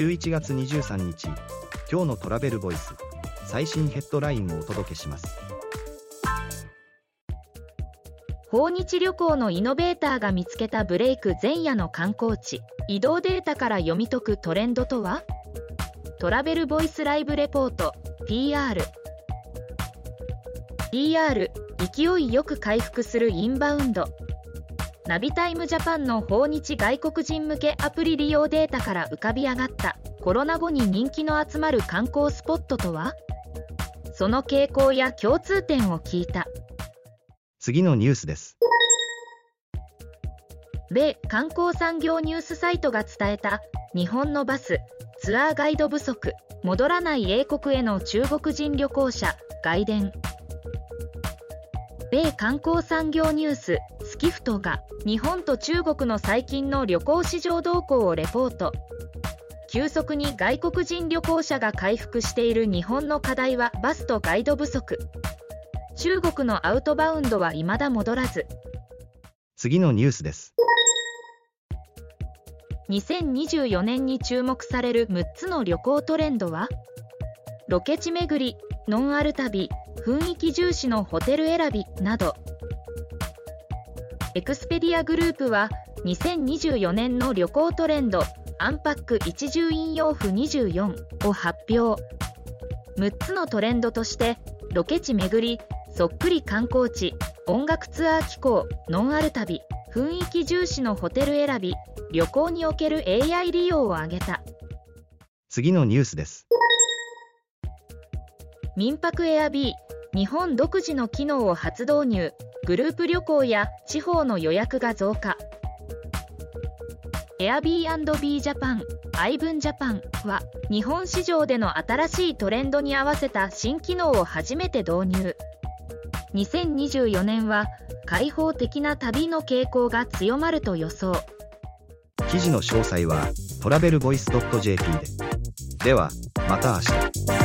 11月23日今日のトラベルボイス最新ヘッドラインをお届けします。訪日旅行のイノベーターが見つけたブレイク前夜の観光地移動データから読み解くトレンドとは？トラベルボイスライブレポート PR PR 勢いよく回復するインバウンド。ナビタイムジャパンの訪日外国人向けアプリ利用データから浮かび上がったコロナ後に人気の集まる観光スポットとは？その傾向や共通点を聞いた。次のニュースです。米観光産業ニュースサイトが伝えた日本のバスツアーガイド不足戻らない英国への中国人旅行者外伝。米観光産業ニューススキフトが日本と中国の最近の旅行市場動向をレポート。急速に外国人旅行者が回復している日本の課題はバスとガイド不足。中国のアウトバウンドは未だ戻らず。次のニュースです。2024年に注目される6つの旅行トレンドは？ロケ地巡りノンアル旅雰囲気重視のホテル選びなどエクスペディアグループは2024年の旅行トレンド Unpack 一重引用符24を発表。6つのトレンドとしてロケ地巡りそっくり観光地音楽ツアー機構ノンアル旅雰囲気重視のホテル選び旅行における AI 利用を挙げた。次のニュースです。民泊エアビー日本独自の機能を初導入グループ旅行や地方の予約が増加。エアビービージャパンアイブンジャパンは日本市場での新しいトレンドに合わせた新機能を初めて導入。2024年は開放的な旅の傾向が強まると予想。記事の詳細はトラベルボイス .jp で。ではまた明日。